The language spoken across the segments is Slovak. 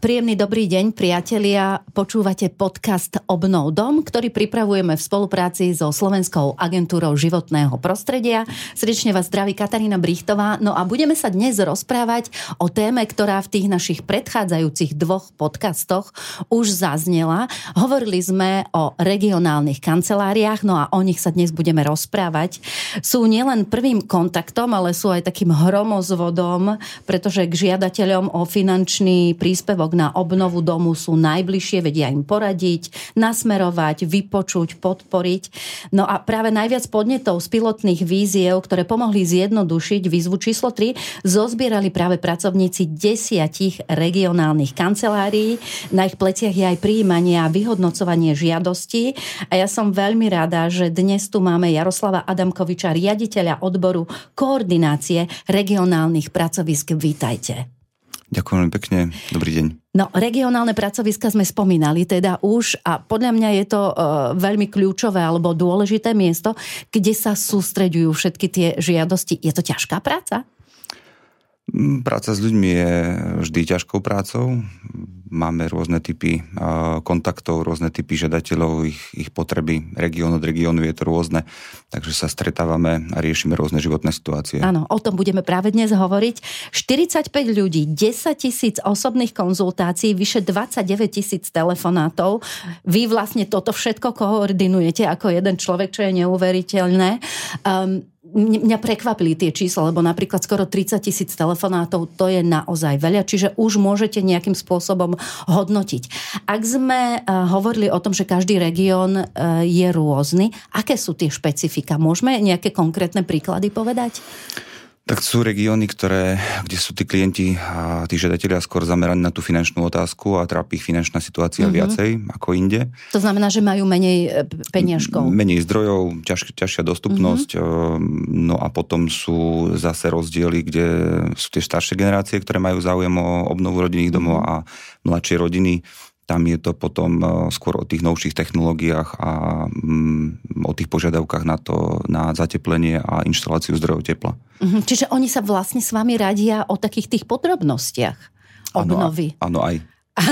Príjemný dobrý deň, priatelia. Počúvate podcast Obnov dom, ktorý pripravujeme v spolupráci so Slovenskou agentúrou životného prostredia. Srdečne vás zdraví Katarína Brichtová. No a budeme sa dnes rozprávať o téme, ktorá v tých našich predchádzajúcich dvoch podcastoch už zaznela. Hovorili sme o regionálnych kanceláriách, no a o nich sa dnes budeme rozprávať. Sú nielen prvým kontaktom, ale sú aj takým hromozvodom, pretože k žiadateľom o finančný príspevok krok na obnovu domu sú najbližšie, vedia im poradiť, nasmerovať, vypočuť, podporiť. No a práve najviac podnetov z pilotných víziev, ktoré pomohli zjednodušiť výzvu číslo 3, zozbierali práve pracovníci desiatich regionálnych kancelárií. Na ich pleciach je aj príjmanie a vyhodnocovanie žiadostí. A ja som veľmi rada, že dnes tu máme Jaroslava Adamkoviča, riaditeľa odboru koordinácie regionálnych pracovisk. Vítajte. Ďakujem veľmi pekne. Dobrý deň. No, regionálne pracoviska sme spomínali teda už a podľa mňa je to uh, veľmi kľúčové alebo dôležité miesto, kde sa sústreďujú všetky tie žiadosti. Je to ťažká práca? Mm, práca s ľuďmi je vždy ťažkou prácou máme rôzne typy kontaktov, rôzne typy žiadateľov, ich, ich potreby. Región od regiónu je to rôzne, takže sa stretávame a riešime rôzne životné situácie. Áno, o tom budeme práve dnes hovoriť. 45 ľudí, 10 tisíc osobných konzultácií, vyše 29 tisíc telefonátov. Vy vlastne toto všetko koordinujete ako jeden človek, čo je neuveriteľné. Um, mňa prekvapili tie čísla, lebo napríklad skoro 30 tisíc telefonátov, to je naozaj veľa, čiže už môžete nejakým spôsobom hodnotiť. Ak sme eh, hovorili o tom, že každý región eh, je rôzny, aké sú tie špecifika? Môžeme nejaké konkrétne príklady povedať? Tak sú regióny, ktoré, kde sú tí klienti a tí žiadatelia skôr zameraní na tú finančnú otázku a trápi ich finančná situácia mm-hmm. viacej ako inde. To znamená, že majú menej e, peniažkov. Menej zdrojov, ťaž, ťažšia dostupnosť. Mm-hmm. No a potom sú zase rozdiely, kde sú tie staršie generácie, ktoré majú záujem o obnovu rodinných domov mm-hmm. a mladšie rodiny tam je to potom e, skôr o tých novších technológiách a mm, o tých požiadavkách na to, na zateplenie a inštaláciu zdrojov tepla. Mhm, čiže oni sa vlastne s vami radia o takých tých podrobnostiach obnovy. Áno, aj.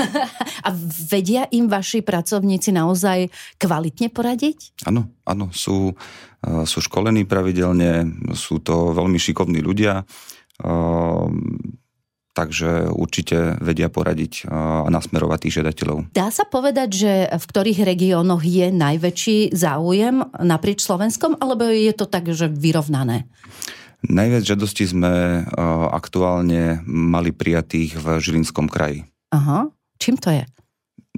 a vedia im vaši pracovníci naozaj kvalitne poradiť? Áno, áno, sú, e, sú školení pravidelne, sú to veľmi šikovní ľudia e, takže určite vedia poradiť a nasmerovať tých žiadateľov. Dá sa povedať, že v ktorých regiónoch je najväčší záujem naprieč Slovenskom, alebo je to tak, že vyrovnané? Najviac žiadostí sme aktuálne mali prijatých v Žilinskom kraji. Aha, čím to je?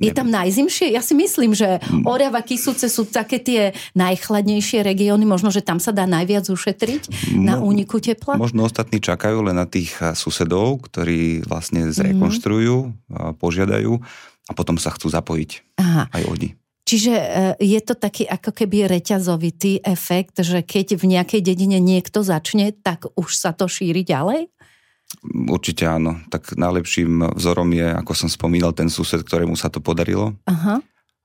Je tam najzimšie? Ja si myslím, že mm. Orava, Kisúce sú také tie najchladnejšie regióny, možno, že tam sa dá najviac ušetriť na úniku tepla? Možno ostatní čakajú len na tých susedov, ktorí vlastne zrekonštruujú, mm. požiadajú a potom sa chcú zapojiť Aha. aj oni. Čiže e, je to taký ako keby reťazovitý efekt, že keď v nejakej dedine niekto začne, tak už sa to šíri ďalej? Určite áno. Tak najlepším vzorom je, ako som spomínal, ten sused, ktorému sa to podarilo. Aha.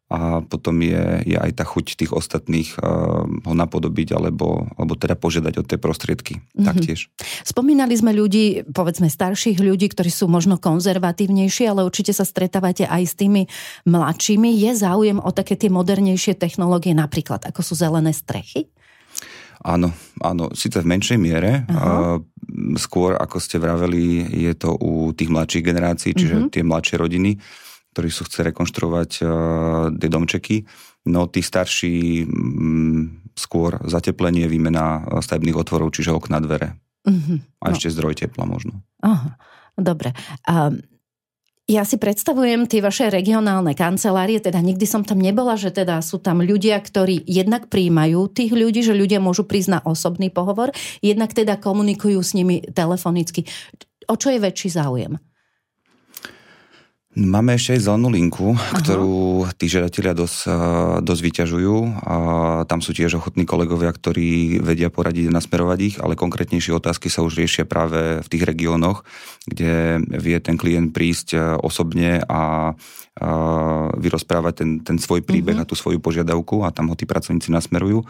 A potom je, je aj tá chuť tých ostatných uh, ho napodobiť alebo, alebo teda požiadať o tie prostriedky mm-hmm. taktiež. Spomínali sme ľudí, povedzme starších ľudí, ktorí sú možno konzervatívnejší, ale určite sa stretávate aj s tými mladšími. Je záujem o také tie modernejšie technológie, napríklad ako sú zelené strechy? Áno, áno, síce v menšej miere. Uh-huh. Skôr, ako ste vraveli, je to u tých mladších generácií, čiže uh-huh. tie mladšie rodiny, ktorí sú chce rekonštruovať uh, tie domčeky. No tí starší um, skôr zateplenie, výmena stavebných otvorov, čiže okna, dvere. Uh-huh. A no. ešte zdroj tepla možno. Aha, dobre. Um, ja si predstavujem tie vaše regionálne kancelárie, teda nikdy som tam nebola, že teda sú tam ľudia, ktorí jednak príjmajú tých ľudí, že ľudia môžu prísť na osobný pohovor, jednak teda komunikujú s nimi telefonicky. O čo je väčší záujem? Máme ešte aj zelenú linku, Aha. ktorú tí žiadatelia dosť, dosť vyťažujú. A tam sú tiež ochotní kolegovia, ktorí vedia poradiť a nasmerovať ich, ale konkrétnejšie otázky sa už riešia práve v tých regiónoch, kde vie ten klient prísť osobne a, a vyrozprávať ten, ten svoj príbeh uh-huh. a tú svoju požiadavku a tam ho tí pracovníci nasmerujú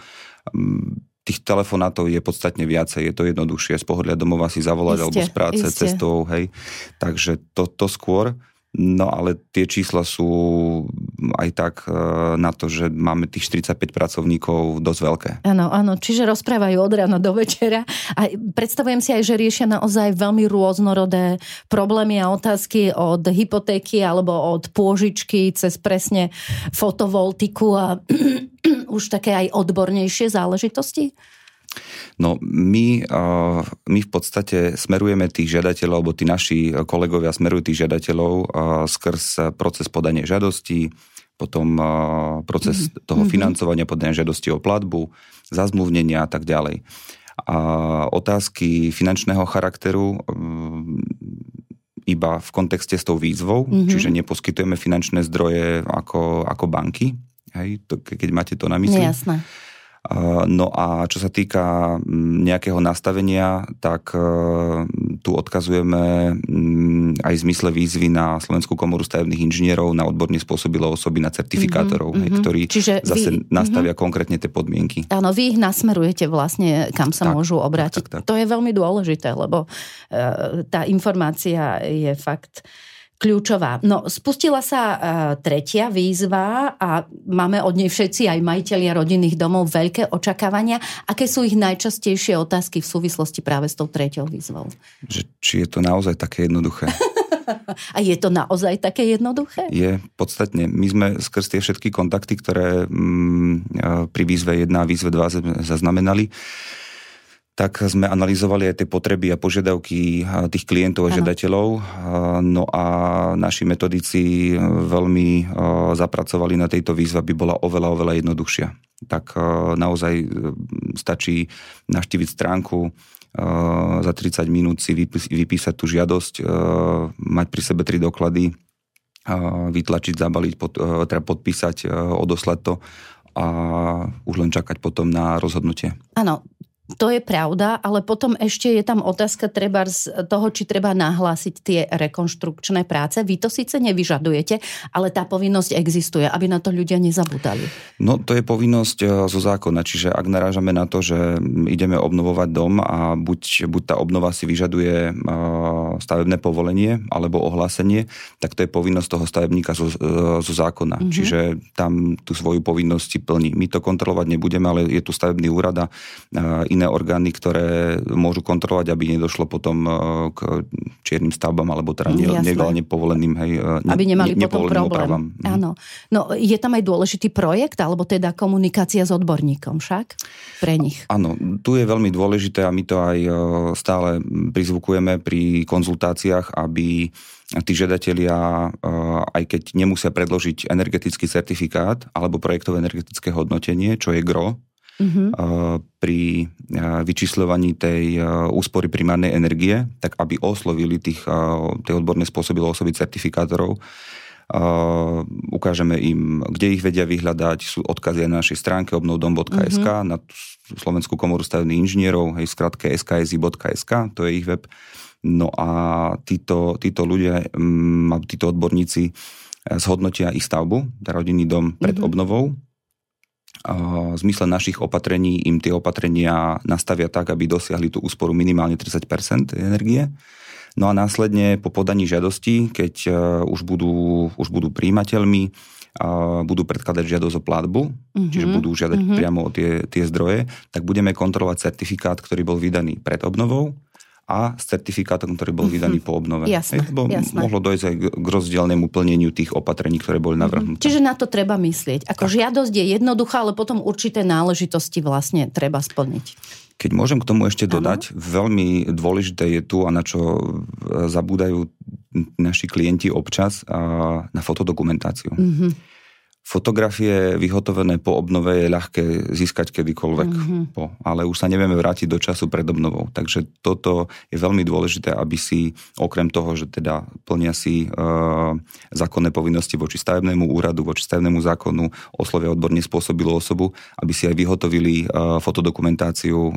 tých telefonátov je podstatne viacej, je to jednoduchšie z pohľadu domova si zavolať isté, alebo z práce, isté. cestou, hej. Takže to, to skôr. No ale tie čísla sú aj tak e, na to, že máme tých 45 pracovníkov dosť veľké. Áno, áno, čiže rozprávajú od rána do večera a predstavujem si aj, že riešia naozaj veľmi rôznorodé problémy a otázky od hypotéky alebo od pôžičky cez presne fotovoltiku a už také aj odbornejšie záležitosti? No my, my v podstate smerujeme tých žiadateľov, alebo tí naši kolegovia smerujú tých žiadateľov skrz proces podania žiadosti, potom proces mm-hmm. toho mhm. financovania, podania žiadosti o platbu, zazmluvnenia a tak ďalej. A otázky finančného charakteru iba v kontexte s tou výzvou, mm-hmm. čiže neposkytujeme finančné zdroje ako, ako banky, hej, to, keď máte to na mysli. Jasné. No a čo sa týka mm, nejakého nastavenia, tak e, tu odkazujeme mm, aj v zmysle výzvy na Slovenskú komoru stavebných inžinierov, na odborne spôsobilo osoby, na certifikátorov, mm-hmm, ktorí Čiže zase vy, nastavia mm-hmm. konkrétne tie podmienky. Áno, vy ich nasmerujete vlastne, kam sa tak, môžu obrátiť. Tak, tak, tak. To je veľmi dôležité, lebo e, tá informácia je fakt kľúčová. No, spustila sa uh, tretia výzva a máme od nej všetci, aj majiteľia rodinných domov, veľké očakávania. Aké sú ich najčastejšie otázky v súvislosti práve s tou treťou výzvou? Že, či je to naozaj také jednoduché? a je to naozaj také jednoduché? Je, podstatne. My sme skrz tie všetky kontakty, ktoré mm, pri výzve 1 a výzve 2 zaznamenali, tak sme analyzovali aj tie potreby a požiadavky tých klientov a ano. žiadateľov. No a naši metodici veľmi zapracovali na tejto výzve, aby bola oveľa, oveľa jednoduchšia. Tak naozaj e, stačí naštíviť stránku, za 30 minút si vypísať tú žiadosť, mať pri sebe tri doklady, vytlačiť, zabaliť, teda podpísať, odoslať to a už len čakať potom na rozhodnutie. Áno, to je pravda, ale potom ešte je tam otázka treba z toho, či treba nahlásiť tie rekonštrukčné práce. Vy to síce nevyžadujete, ale tá povinnosť existuje, aby na to ľudia nezabudali. No to je povinnosť e, zo zákona, čiže ak narážame na to, že ideme obnovovať dom a buď, buď tá obnova si vyžaduje e, stavebné povolenie alebo ohlásenie, tak to je povinnosť toho stavebníka zo, e, zo zákona. Mm-hmm. Čiže tam tú svoju povinnosť si plní. My to kontrolovať nebudeme, ale je tu stavebný úrad a iné orgány, ktoré môžu kontrolovať, aby nedošlo potom e, k čiernym stavbám alebo teda mm, nelegálne povoleným. Hej, ne, aby nemali ne, potom problém. Opravám. Mhm. Áno. No, je tam aj dôležitý projekt, alebo teda komunikácia s odborníkom však pre nich? Áno, tu je veľmi dôležité a my to aj e, stále prizvukujeme pri konzultáciách, aby tí žiadatelia, e, aj keď nemusia predložiť energetický certifikát alebo projektové energetické hodnotenie, čo je GRO, uh-huh. pri vyčíslovaní tej úspory primárnej energie, tak aby oslovili tých, tej odborné spôsoby osoby certifikátorov. Ukážeme im, kde ich vedia vyhľadať, sú odkazy na našej stránke obnovdom.sk, uh-huh. na Slovenskú komoru stavebných inžinierov, hej, skratke sksi.sk, to je ich web. No a títo, títo ľudia, títo odborníci zhodnotia ich stavbu, teda rodinný dom pred uh-huh. obnovou, v zmysle našich opatrení im tie opatrenia nastavia tak, aby dosiahli tú úsporu minimálne 30% energie. No a následne po podaní žiadosti, keď e, už budú, už budú príjimateľmi, budú predkladať žiadosť o platbu, mm-hmm. čiže budú žiadať mm-hmm. priamo o tie, tie zdroje, tak budeme kontrolovať certifikát, ktorý bol vydaný pred obnovou a s certifikátom, ktorý bol vydaný po obnove. Jasné, Lebo jasné. mohlo dojsť aj k rozdielnemu plneniu tých opatrení, ktoré boli mhm. navrhnuté. Čiže na to treba myslieť. Ako tak. žiadosť je jednoduchá, ale potom určité náležitosti vlastne treba splniť. Keď môžem k tomu ešte dodať, ano. veľmi dôležité je tu a na čo e, zabúdajú naši klienti občas, na fotodokumentáciu. Mm-hmm Fotografie vyhotovené po obnove je ľahké získať kedykoľvek, mm-hmm. po, ale už sa nevieme vrátiť do času pred obnovou. Takže toto je veľmi dôležité, aby si, okrem toho, že teda plnia si e, zákonné povinnosti voči stavebnému úradu, voči stavebnému zákonu, oslovia odborne spôsobilú osobu, aby si aj vyhotovili e, fotodokumentáciu e,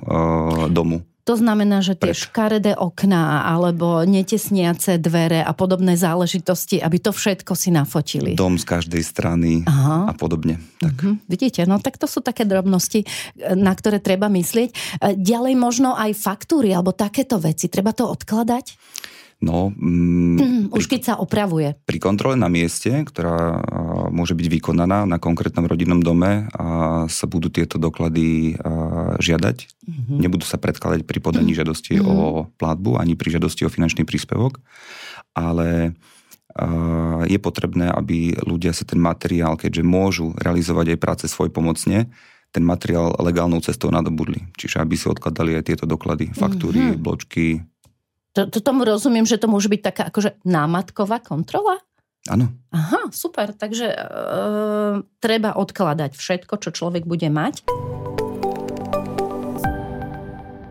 domu. To znamená, že tie Pred. škaredé okná alebo netesniace dvere a podobné záležitosti, aby to všetko si nafotili. Dom z každej strany Aha. a podobne. Tak. Mhm. Vidíte, no tak to sú také drobnosti, na ktoré treba myslieť. Ďalej možno aj faktúry alebo takéto veci. Treba to odkladať? No, mm, Už keď sa opravuje. Pri kontrole na mieste, ktorá môže byť vykonaná na konkrétnom rodinnom dome, a sa budú tieto doklady žiadať. Mm-hmm. Nebudú sa predkladať pri podaní mm-hmm. žiadosti mm-hmm. o platbu ani pri žiadosti o finančný príspevok, ale je potrebné, aby ľudia si ten materiál, keďže môžu realizovať aj práce svoj pomocne, ten materiál legálnou cestou nadobudli. Čiže aby si odkladali aj tieto doklady, faktúry, mm-hmm. bločky, to, to tomu rozumiem, že to môže byť taká akože námatková kontrola? Áno. Aha, super. Takže e, treba odkladať všetko, čo človek bude mať.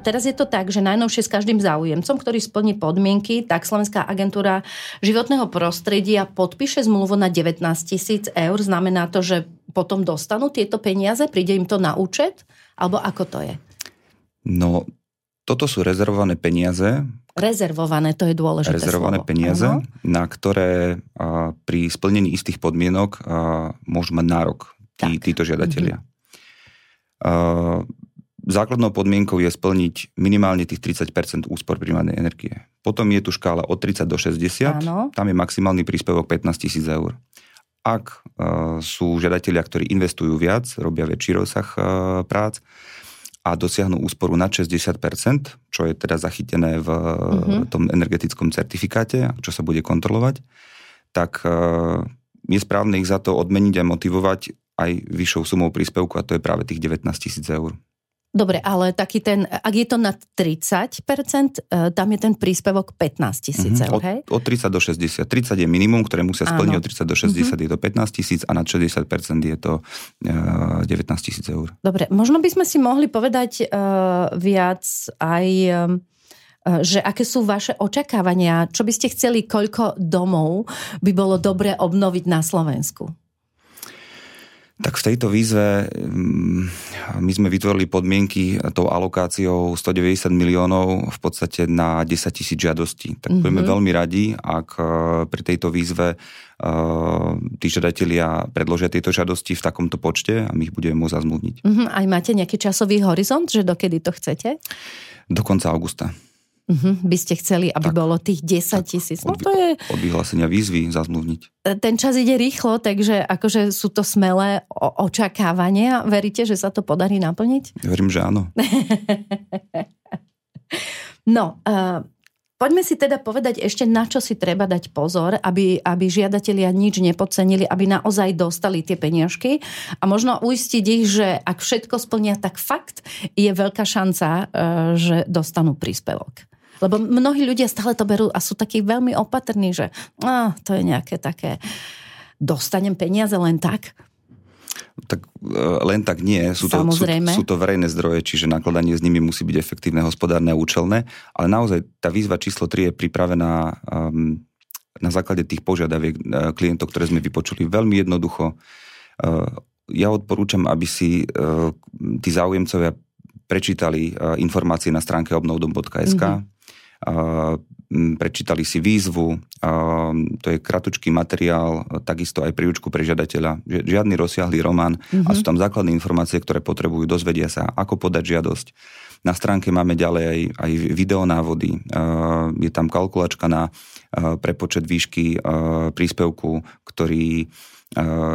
Teraz je to tak, že najnovšie s každým záujemcom, ktorý splní podmienky, tak Slovenská agentúra životného prostredia podpíše zmluvu na 19 tisíc eur. Znamená to, že potom dostanú tieto peniaze? Príde im to na účet? Alebo ako to je? No, toto sú rezervované peniaze, Rezervované, to je dôležité Rezervované slovo. peniaze, ano. na ktoré a, pri splnení istých podmienok a, môžu mať nárok tí, títo žiadatelia. Mm-hmm. A, základnou podmienkou je splniť minimálne tých 30 úspor primárnej energie. Potom je tu škála od 30 do 60, ano. tam je maximálny príspevok 15 tisíc eur. Ak a, sú žiadatelia, ktorí investujú viac, robia väčší rozsah a, prác, a dosiahnu úsporu na 60%, čo je teda zachytené v uh-huh. tom energetickom certifikáte, čo sa bude kontrolovať, tak e, je správne ich za to odmeniť a motivovať aj vyššou sumou príspevku a to je práve tých 19 tisíc eur. Dobre, ale taký ten, ak je to na 30%, e, tam je ten príspevok 15 tisíc mm-hmm. eur, hej? Od, od 30 do 60. 30 je minimum, ktoré musia splniť, od 30 do 60 mm-hmm. je to 15 tisíc a nad 60% je to uh, 19 tisíc eur. Dobre, možno by sme si mohli povedať uh, viac aj... Um, že aké sú vaše očakávania, čo by ste chceli, koľko domov by bolo dobre obnoviť na Slovensku? Tak v tejto výzve mm, my sme vytvorili podmienky tou alokáciou 190 miliónov v podstate na 10 tisíc žiadostí. Tak mm-hmm. budeme veľmi radi, ak e, pri tejto výzve e, tí žiadatelia predložia tieto žiadosti v takomto počte a my ich budeme môcť zazmluvniť. Mm-hmm. Aj máte nejaký časový horizont, že dokedy to chcete? Do konca augusta. Uh-huh, by ste chceli, aby tak, bolo tých 10 tisíc. No to je... Od vyhlásenia výzvy zazmluvniť. E, ten čas ide rýchlo, takže akože sú to smelé očakávania. Veríte, že sa to podarí naplniť? Verím, že áno. no, uh, Poďme si teda povedať ešte, na čo si treba dať pozor, aby, aby žiadatelia nič nepodcenili, aby naozaj dostali tie peniažky a možno uistiť ich, že ak všetko splnia, tak fakt je veľká šanca, e, že dostanú príspevok. Lebo mnohí ľudia stále to berú a sú takí veľmi opatrní, že á, to je nejaké také, dostanem peniaze len tak. Tak e, len tak nie. Sú to, sú, sú to verejné zdroje, čiže nakladanie s nimi musí byť efektívne, hospodárne a účelné. Ale naozaj tá výzva číslo 3 je pripravená um, na základe tých požiadaviek uh, klientov, ktoré sme vypočuli. Veľmi jednoducho. Uh, ja odporúčam, aby si uh, tí záujemcovia prečítali informácie na stránke obnovdom.sk. Mm-hmm prečítali si výzvu, to je kratučký materiál, takisto aj príučku pre žiadateľa, žiadny rozsiahlý román. Mm-hmm. a sú tam základné informácie, ktoré potrebujú, dozvedia sa, ako podať žiadosť. Na stránke máme ďalej aj, aj videonávody, je tam kalkulačka na prepočet výšky príspevku, ktorý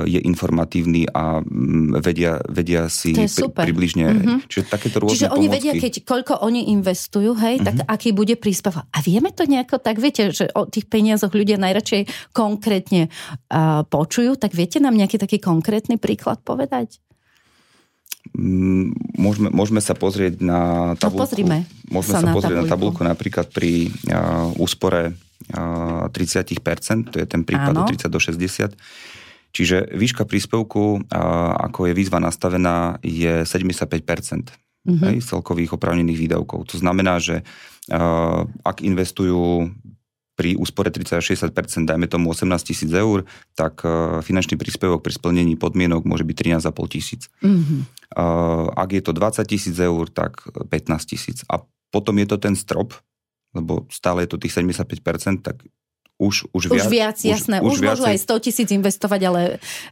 je informatívny a mm, vedia, vedia si pri, približne. Mm-hmm. Čiže takéto rôzne Čiže oni pomocky. vedia, keď, koľko oni investujú, hej, mm-hmm. tak mhm. aký bude príspevok. A vieme to nejako tak, viete, že o tých peniazoch ľudia najradšej konkrétne uh, počujú, tak viete nám nejaký taký konkrétny príklad povedať? Mm, môžeme, môžeme sa pozrieť na no, tabulku. No môžeme sa, sa pozrieť tabulku. na tabulku napríklad pri uh, úspore uh, 30%, to je ten prípad Áno. od 30 do 60 Čiže výška príspevku, ako je výzva nastavená, je 75% mm-hmm. hej, celkových oprávnených výdavkov. To znamená, že ak investujú pri úspore 30-60%, dajme tomu 18 tisíc eur, tak finančný príspevok pri splnení podmienok môže byť 13,5 tisíc. Mm-hmm. Ak je to 20 tisíc eur, tak 15 tisíc. A potom je to ten strop, lebo stále je to tých 75%, tak už, už, už viac, viac jasné. Už, už, už môžu aj 100 tisíc investovať, ale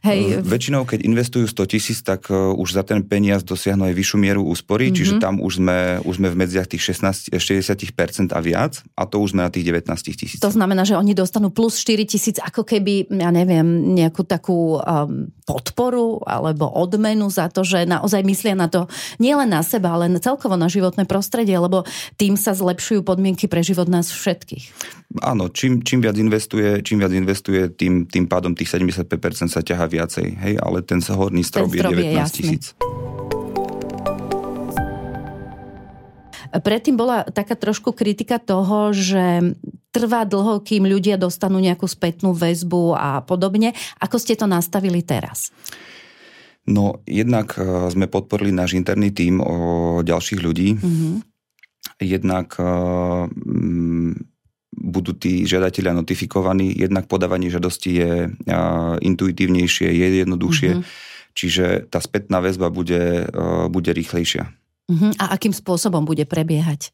hej. Väčšinou, keď investujú 100 tisíc, tak uh, už za ten peniaz dosiahnu aj vyššiu mieru úspory, mm-hmm. čiže tam už sme, už sme v medziach tých 16, 60% a viac a to už sme na tých 19 tisíc. To znamená, že oni dostanú plus 4 tisíc ako keby, ja neviem, nejakú takú um, podporu alebo odmenu za to, že naozaj myslia na to nielen na seba, ale celkovo na životné prostredie, lebo tým sa zlepšujú podmienky pre život nás všetkých. Áno, čím, čím viac investuje, čím viac investuje, tým, tým pádom tých 75% sa ťaha viacej, hej, ale ten horný strop, ten strop je 19 tisíc. Predtým bola taká trošku kritika toho, že trvá dlho, kým ľudia dostanú nejakú spätnú väzbu a podobne. Ako ste to nastavili teraz? No, jednak e, sme podporili náš interný tím o ďalších ľudí. Mm-hmm. Jednak e, budú tí žiadatelia notifikovaní, jednak podávanie žiadosti je intuitívnejšie, je jednoduchšie, mm-hmm. čiže tá spätná väzba bude, bude rýchlejšia. Uh-huh. A akým spôsobom bude prebiehať?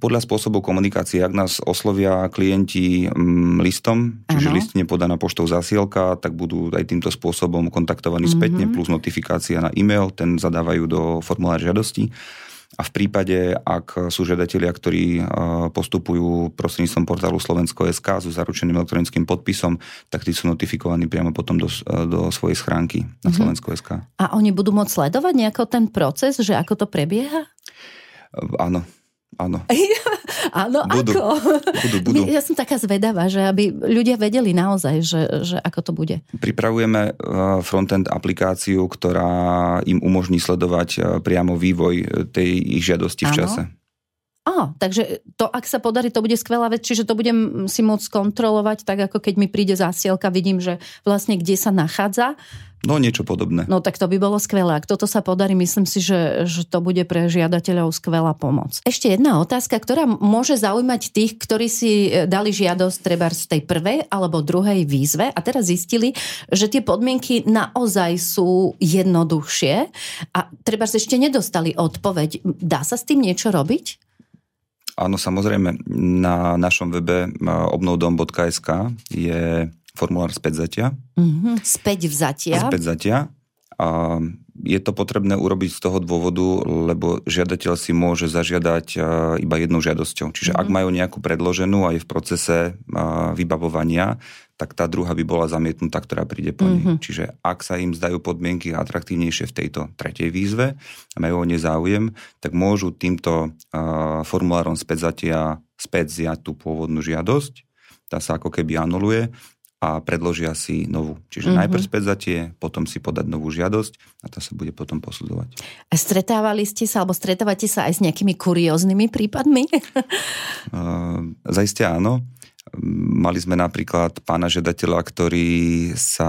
Podľa spôsobov komunikácie, ak nás oslovia klienti listom, čiže ano. list nepodaná poštou zasielka, tak budú aj týmto spôsobom kontaktovaní uh-huh. spätne, plus notifikácia na e-mail, ten zadávajú do formulára žiadosti. A v prípade, ak sú žiadatelia, ktorí postupujú prostredníctvom portálu Slovensko.sk so zaručeným elektronickým podpisom, tak tí sú notifikovaní priamo potom do, do svojej schránky na mm-hmm. Slovensko.sk. A oni budú môcť sledovať nejako ten proces, že ako to prebieha? Áno, Áno. Áno, budú, ako? Budú, budú. Ja som taká zvedavá, že aby ľudia vedeli naozaj, že, že ako to bude. Pripravujeme uh, frontend aplikáciu, ktorá im umožní sledovať uh, priamo vývoj uh, tej ich žiadosti v čase. Á, takže to, ak sa podarí, to bude skvelá vec, čiže to budem si môcť kontrolovať, tak ako keď mi príde zásielka, vidím, že vlastne kde sa nachádza. No niečo podobné. No tak to by bolo skvelé. Ak toto sa podarí, myslím si, že, že to bude pre žiadateľov skvelá pomoc. Ešte jedna otázka, ktorá môže zaujímať tých, ktorí si e, dali žiadosť treba z tej prvej alebo druhej výzve a teraz zistili, že tie podmienky naozaj sú jednoduchšie a treba ešte nedostali odpoveď. Dá sa s tým niečo robiť? Áno, samozrejme. Na našom webe obnovdom.sk je formulár späť zatia. Mm-hmm. Späť vzatia. Späť zatia. A je to potrebné urobiť z toho dôvodu, lebo žiadateľ si môže zažiadať iba jednou žiadosťou. Čiže mm-hmm. ak majú nejakú predloženú a je v procese vybavovania, tak tá druhá by bola zamietnutá, ktorá príde po nej. Mm-hmm. Čiže ak sa im zdajú podmienky atraktívnejšie v tejto tretej výzve a majú o ne záujem, tak môžu týmto uh, formulárom späť zatia späť zjať tú pôvodnú žiadosť, tá sa ako keby anuluje a predložia si novú. Čiže mm-hmm. najprv späť zatie, potom si podať novú žiadosť a tá sa bude potom posudzovať. A stretávali ste sa, alebo stretávate sa aj s nejakými kurióznymi prípadmi? uh, Zajistia áno. Mali sme napríklad pána žiadateľa, ktorý sa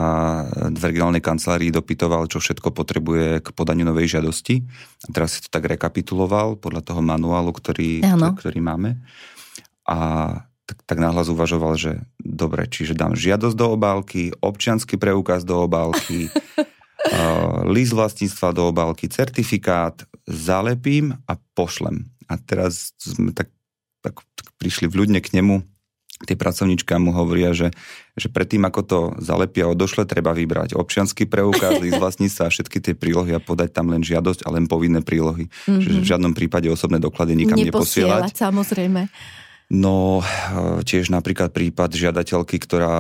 v regionálnej kancelárii dopytoval, čo všetko potrebuje k podaniu novej žiadosti. A teraz si to tak rekapituloval podľa toho manuálu, ktorý, ktorý máme. A tak, tak náhlas uvažoval, že dobre, čiže dám žiadosť do obálky, občianský preukaz do obálky, uh, list vlastníctva do obálky, certifikát, zalepím a pošlem. A teraz sme tak, tak, tak prišli vľudne k nemu tie pracovníčka mu hovoria, že, že predtým, ako to zalepia odošle, treba vybrať občianský preukaz, list vlastníctva a všetky tie prílohy a podať tam len žiadosť a len povinné prílohy. Mm-hmm. Čiže v žiadnom prípade osobné doklady nikam neposielať. samozrejme. No tiež napríklad prípad žiadateľky, ktorá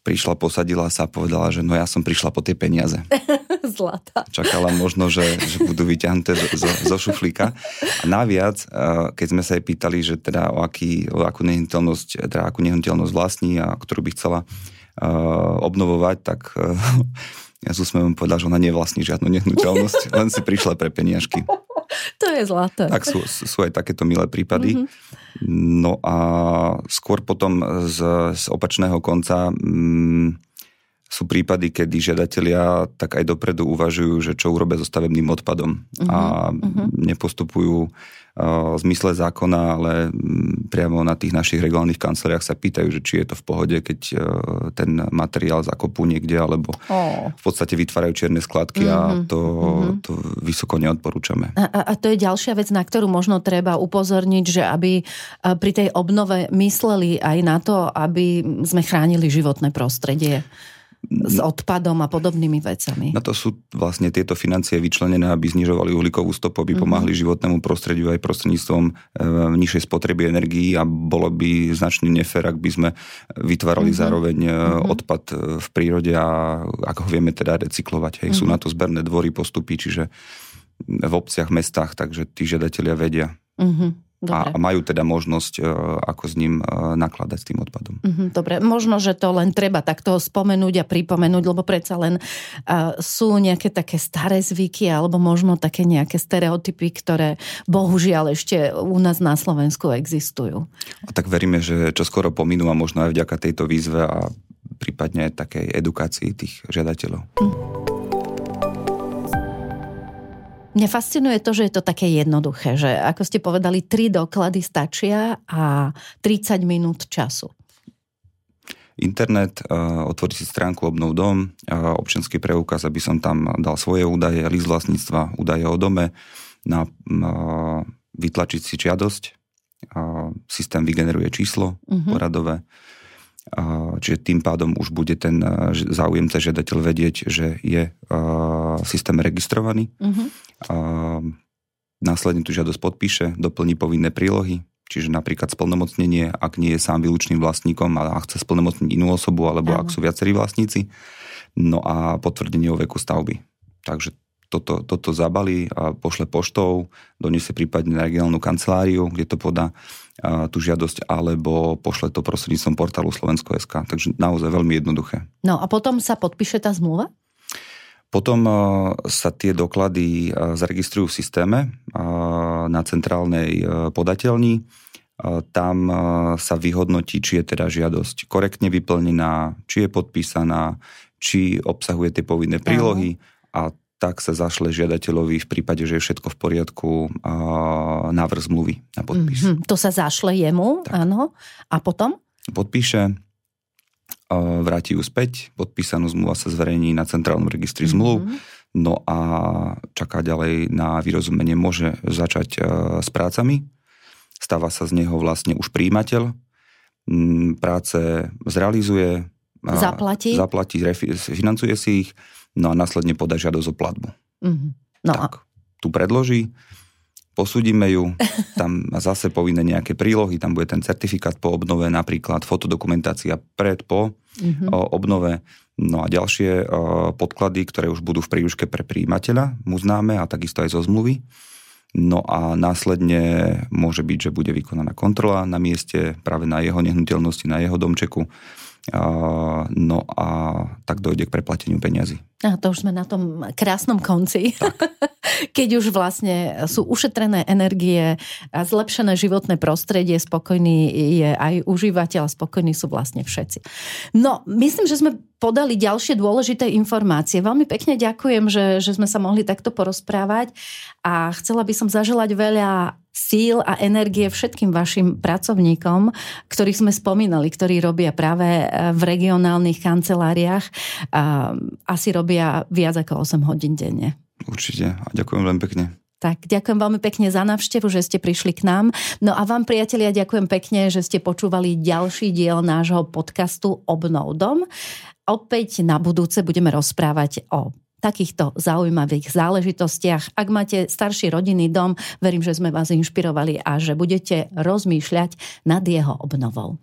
prišla, posadila sa a povedala, že no ja som prišla po tie peniaze. Zlata. Čakala možno, že, že budú vyťahnuté zo, zo šuflíka. A naviac, keď sme sa jej pýtali, že teda o, aký, o akú nehnuteľnosť, teda akú nehnuteľnosť vlastní a ktorú by chcela uh, obnovovať, tak uh, ja s úsmevom povedal, že ona nevlastní žiadnu nehnuteľnosť, len si prišla pre peniažky. To je zlaté. Tak sú, sú aj takéto milé prípady. Mm-hmm. No a skôr potom z, z opačného konca mm, sú prípady, kedy žiadatelia tak aj dopredu uvažujú, že čo urobia so stavebným odpadom uh-huh, a uh-huh. nepostupujú v zmysle zákona, ale mm, priamo na tých našich regionálnych kanceláriách sa pýtajú, že či je to v pohode, keď uh, ten materiál zakopú niekde, alebo oh. v podstate vytvárajú čierne skladky mm-hmm. a mhm. to, mm-hmm. to vysoko neodporúčame. A, a to je ďalšia vec, na ktorú možno treba upozorniť, že aby pri tej obnove mysleli aj na to, aby sme chránili životné prostredie s odpadom a podobnými vecami. Na to sú vlastne tieto financie vyčlenené, aby znižovali uhlíkovú stopu, aby mm-hmm. pomáhali životnému prostrediu aj prostredníctvom e, nižšej spotreby energií a bolo by značný nefer, ak by sme vytvárali mm-hmm. zároveň mm-hmm. odpad e, v prírode a ako ho vieme teda recyklovať. Hej. Mm-hmm. Sú mhm. na to zberné dvory, postupy, čiže v obciach, mestách, takže tí žiadatelia vedia. Mm-hmm. Dobre. A majú teda možnosť, e, ako s ním e, nakladať s tým odpadom. Mhm, dobre, možno, že to len treba takto spomenúť a pripomenúť, lebo predsa len uh, sú nejaké také staré zvyky alebo možno také nejaké stereotypy, ktoré bohužiaľ ešte u nás na Slovensku existujú. A tak veríme, že čo skoro pominú a možno aj vďaka tejto výzve a prípadne takej edukácii tých žiadateľov. Hm. Mňa fascinuje to, že je to také jednoduché, že ako ste povedali, tri doklady stačia a 30 minút času. Internet, otvoriť si stránku Obnov dom, občianský preukaz, aby som tam dal svoje údaje, list vlastníctva, údaje o dome, na, vytlačiť si žiadosť, systém vygeneruje číslo uh-huh. poradové, Čiže tým pádom už bude ten záujemca žiadateľ vedieť, že je systém registrovaný. Uh-huh. Následne tú žiadosť podpíše, doplní povinné prílohy, čiže napríklad splnomocnenie, ak nie je sám výlučným vlastníkom a chce splnomocniť inú osobu, alebo uh-huh. ak sú viacerí vlastníci. No a potvrdenie o veku stavby. Takže toto, toto zabalí a pošle poštou, doniesie prípadne na regionálnu kanceláriu, kde to podá a, tú žiadosť, alebo pošle to prostredníctvom portálu Slovensko.sk. Takže naozaj veľmi jednoduché. No a potom sa podpíše tá zmluva? Potom sa tie doklady zaregistrujú v systéme na centrálnej podateľni. Tam sa vyhodnotí, či je teda žiadosť korektne vyplnená, či je podpísaná, či obsahuje tie povinné prílohy a tak sa zašle žiadateľovi v prípade, že je všetko v poriadku návrh zmluvy na podpis. Mm-hmm. To sa zašle jemu, tak. áno. A potom? Podpíše, vráti ju späť, podpísanú zmluva sa zverejní na centrálnom registri mm-hmm. zmluv, no a čaká ďalej na vyrozumenie, môže začať s prácami, stáva sa z neho vlastne už príjimateľ, práce zrealizuje, zaplatí, zaplatí financuje si ich, no a následne podá žiadosť o platbu. Mm-hmm. No tak, a... tu predloží, posúdime ju, tam zase povinné nejaké prílohy, tam bude ten certifikát po obnove, napríklad fotodokumentácia pred, po mm-hmm. obnove, no a ďalšie podklady, ktoré už budú v príruške pre príjimateľa, mu známe a takisto aj zo zmluvy. No a následne môže byť, že bude vykonaná kontrola na mieste, práve na jeho nehnuteľnosti, na jeho domčeku no a tak dojde k preplateniu peniazy. A to už sme na tom krásnom konci. Keď už vlastne sú ušetrené energie a zlepšené životné prostredie, spokojný je aj užívateľ spokojní sú vlastne všetci. No, myslím, že sme podali ďalšie dôležité informácie. Veľmi pekne ďakujem, že, že sme sa mohli takto porozprávať a chcela by som zaželať veľa síl a energie všetkým vašim pracovníkom, ktorých sme spomínali, ktorí robia práve eh, v regionálnych kanceláriách. Asi robia viac ako 8 hodín denne. Určite a ďakujem veľmi pekne. Tak, ďakujem veľmi pekne za návštevu, že ste prišli k nám. No a vám, priatelia, ďakujem pekne, že ste počúvali ďalší diel nášho podcastu Obnov dom. Opäť na budúce budeme rozprávať o takýchto zaujímavých záležitostiach. Ak máte starší rodinný dom, verím, že sme vás inšpirovali a že budete rozmýšľať nad jeho obnovou.